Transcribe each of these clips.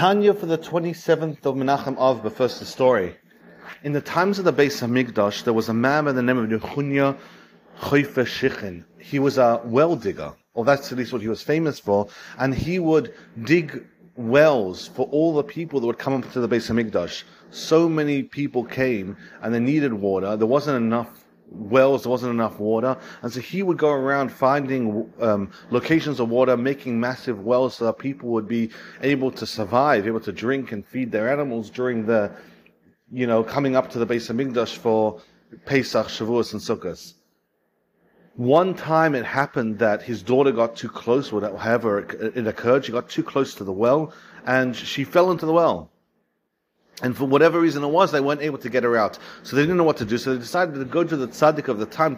Tanya for the 27th of Menachem Av, but first the story. In the times of the Beis Hamikdash, there was a man by the name of Nechunya Chofer Shichin. He was a well digger, or that's at least what he was famous for, and he would dig wells for all the people that would come up to the Beis Hamikdash. So many people came and they needed water. There wasn't enough wells, there wasn't enough water. And so he would go around finding um, locations of water, making massive wells so that people would be able to survive, able to drink and feed their animals during the, you know, coming up to the base of Hamikdash for Pesach, Shavuos, and Sukkot. One time it happened that his daughter got too close, however it occurred, she got too close to the well, and she fell into the well. And for whatever reason it was, they weren't able to get her out. So they didn't know what to do. So they decided to go to the tzaddik of the time,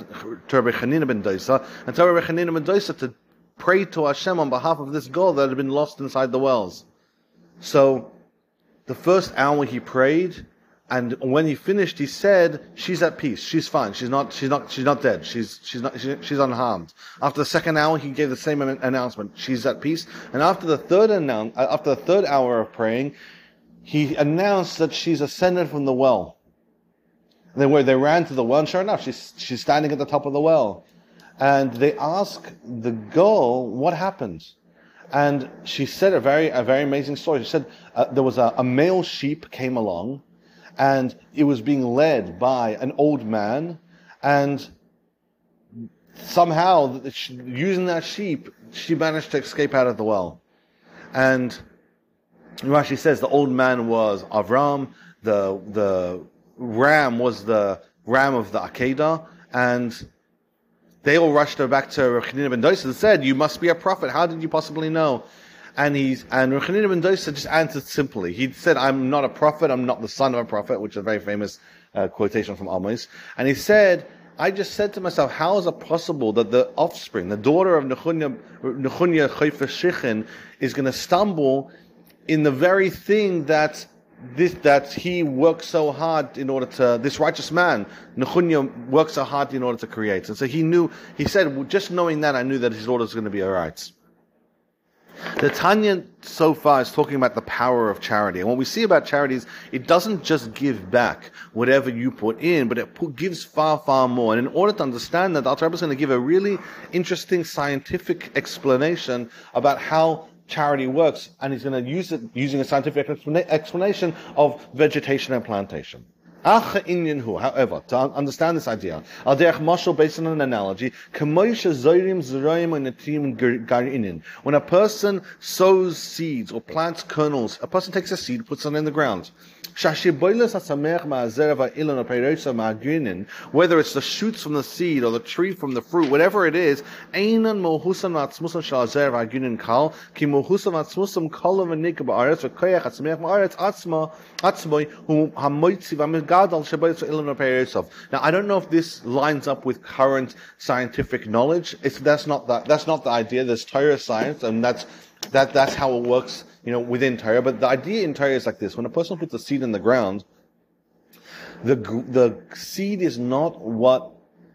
to Rabbi Chanina ben Doisa, and tell Rabbi Chanina ben Doisa to pray to Hashem on behalf of this girl that had been lost inside the wells. So the first hour he prayed, and when he finished, he said, "She's at peace. She's fine. She's not. She's not. She's not dead. She's she's not. She's unharmed." After the second hour, he gave the same announcement. She's at peace. And after the third announce, uh, after the third hour of praying, he announced that she's ascended from the well. And then where they ran to the well, and sure enough, she's, she's standing at the top of the well. And they ask the girl what happened. And she said a very, a very amazing story. She said uh, there was a, a male sheep came along and it was being led by an old man and somehow using that sheep, she managed to escape out of the well. And Rashi says the old man was Avram, the the ram was the ram of the Akedah, and they all rushed her back to Rechanina ben Dosa and said, "You must be a prophet. How did you possibly know?" And he's and Rechanina ben Dosa just answered simply. He said, "I'm not a prophet. I'm not the son of a prophet," which is a very famous uh, quotation from Amos. And he said. I just said to myself, how is it possible that the offspring, the daughter of Nechunya, Nechunya Shichin, is going to stumble in the very thing that this, that he works so hard in order to, this righteous man, Nechunya, works so hard in order to create. And so he knew, he said, just knowing that, I knew that his order was going to be alright. The Tanya so far is talking about the power of charity. And what we see about charity is it doesn't just give back whatever you put in, but it put, gives far, far more. And in order to understand that, the Alter is going to give a really interesting scientific explanation about how charity works, and he's going to use it using a scientific explanation of vegetation and plantation. However, to understand this idea, al derech mashal based on an analogy, when a person sows seeds or plants kernels, a person takes a seed, puts it in the ground. Whether it's the shoots from the seed or the tree from the fruit, whatever it is, now I don't know if this lines up with current scientific knowledge. It's, that's not that, that's not the idea. There's Torah science and that's, that, that's how it works you know, within Torah. But the idea in Torah is like this: when a person puts a seed in the ground, the the seed is not what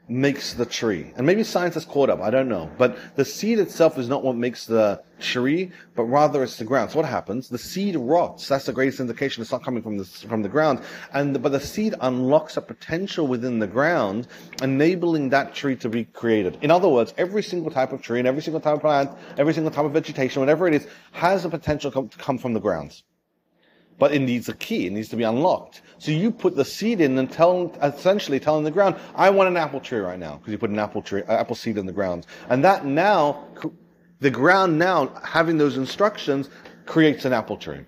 makes the tree. And maybe science has caught up, I don't know. But the seed itself is not what makes the tree, but rather it's the ground. So what happens? The seed rots. That's the greatest indication it's not coming from the, from the ground. And, but the seed unlocks a potential within the ground, enabling that tree to be created. In other words, every single type of tree and every single type of plant, every single type of vegetation, whatever it is, has a potential to come from the ground but it needs a key. It needs to be unlocked. So you put the seed in and tell, essentially telling the ground, I want an apple tree right now, because you put an apple tree, uh, apple seed in the ground. And that now, the ground now, having those instructions, creates an apple tree.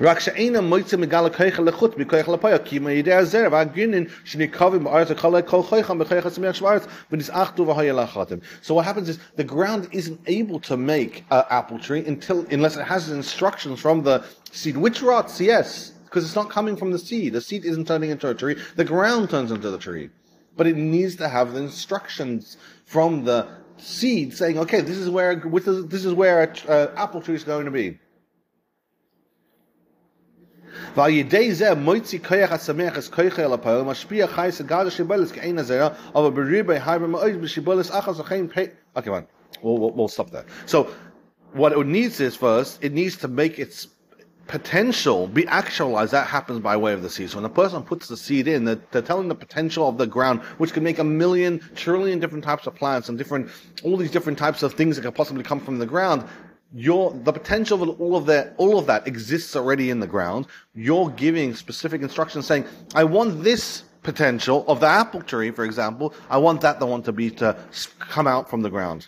רק שאינה מויצא מגל הכיכה לחוט מכוח לפויה, כי מידי הזרע והגינין שנקרבים בארץ וכל כל כיכם בכיך הצמיח שבארץ ונסעכתו והיה לאחתם. So what happens is the ground isn't able to make an apple tree until, unless it has instructions from the seed, which rots, yes, because it's not coming from the seed. The seed isn't turning into a tree. The ground turns into the tree. But it needs to have the instructions from the seed saying, okay, this is where, this is where an apple tree is going to be. Okay, we'll, we'll stop there. So, what it needs is first, it needs to make its potential be actualized. That happens by way of the seed. So when a person puts the seed in, they're, they're telling the potential of the ground, which can make a million, trillion different types of plants and different, all these different types of things that can possibly come from the ground. Your, the potential of all of that, all of that exists already in the ground. You're giving specific instructions saying, I want this potential of the apple tree, for example. I want that the one to be to come out from the ground.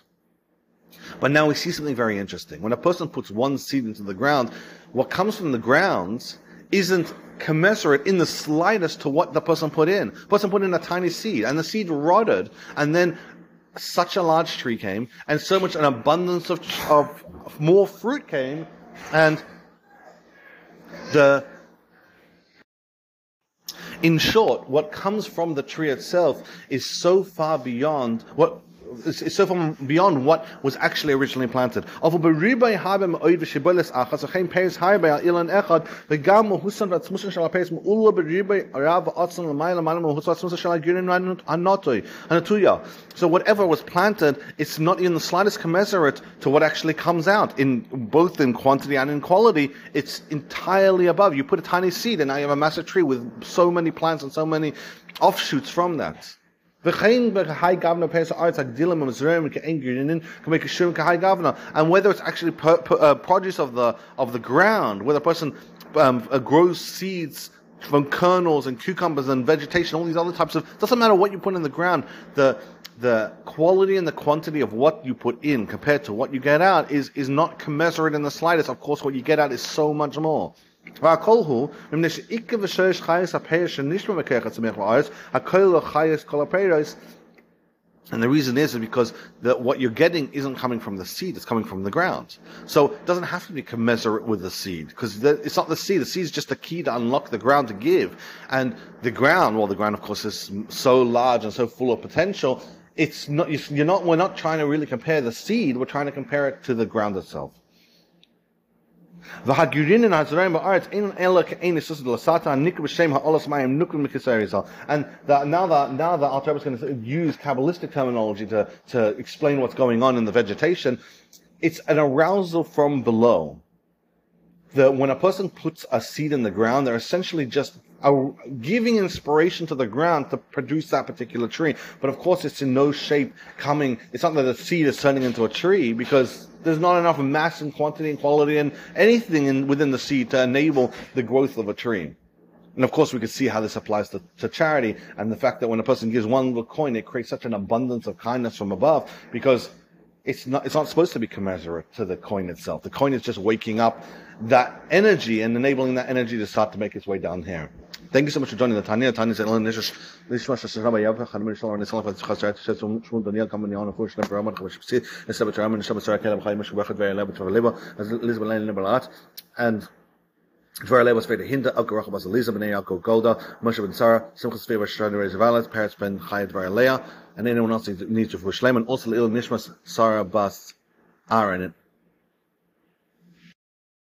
But now we see something very interesting. When a person puts one seed into the ground, what comes from the ground isn't commensurate in the slightest to what the person put in. The person put in a tiny seed, and the seed rotted, and then such a large tree came, and so much an abundance of, of, of more fruit came, and the in short, what comes from the tree itself is so far beyond what so far beyond what was actually originally planted. So whatever was planted, it's not in the slightest commensurate to what actually comes out in both in quantity and in quality. It's entirely above. You put a tiny seed and now you have a massive tree with so many plants and so many offshoots from that. And whether it's actually per, per, uh, produce of the of the ground, whether a person um, uh, grows seeds from kernels and cucumbers and vegetation, all these other types of doesn't matter what you put in the ground. The the quality and the quantity of what you put in compared to what you get out is is not commensurate in the slightest. Of course, what you get out is so much more. והכל הוא, מפני שאיקה ושורש חייס הפרש שנשמע מכך הצמיח לארץ, הכל לא חייס כל הפרש, and the reason is, is because the, what you're getting isn't coming from the seed, it's coming from the ground. So it doesn't have to be commensurate with the seed, because it's not the seed, the seed is just the key to unlock the ground to give. And the ground, well, the ground, of course, is so large and so full of potential, it's not, you're not, we're not trying to really compare the seed, we're trying to compare it to the ground itself. And the, now that now that Alter is going to use kabbalistic terminology to to explain what's going on in the vegetation, it's an arousal from below. That when a person puts a seed in the ground, they're essentially just a, giving inspiration to the ground to produce that particular tree. But of course, it's in no shape coming. It's not that the seed is turning into a tree because there's not enough mass and quantity and quality and anything in, within the seed to enable the growth of a tree. And of course, we could see how this applies to, to, charity and the fact that when a person gives one little coin, it creates such an abundance of kindness from above because it's not, it's not supposed to be commensurate to the coin itself. The coin is just waking up that energy and enabling that energy to start to make its way down here. Thank you so much for joining the Tanya. Tanya said, "Ellen Nishish, Nishma Shashaba Yav, Hanam Nishal, and Sarah, Shubachat, Very Hinda, Bnei Moshe Sarah, Simchas Ben Leah, and anyone else needs to Fush Shleim, and also Lil Nishmas Sarah Bas Aaron,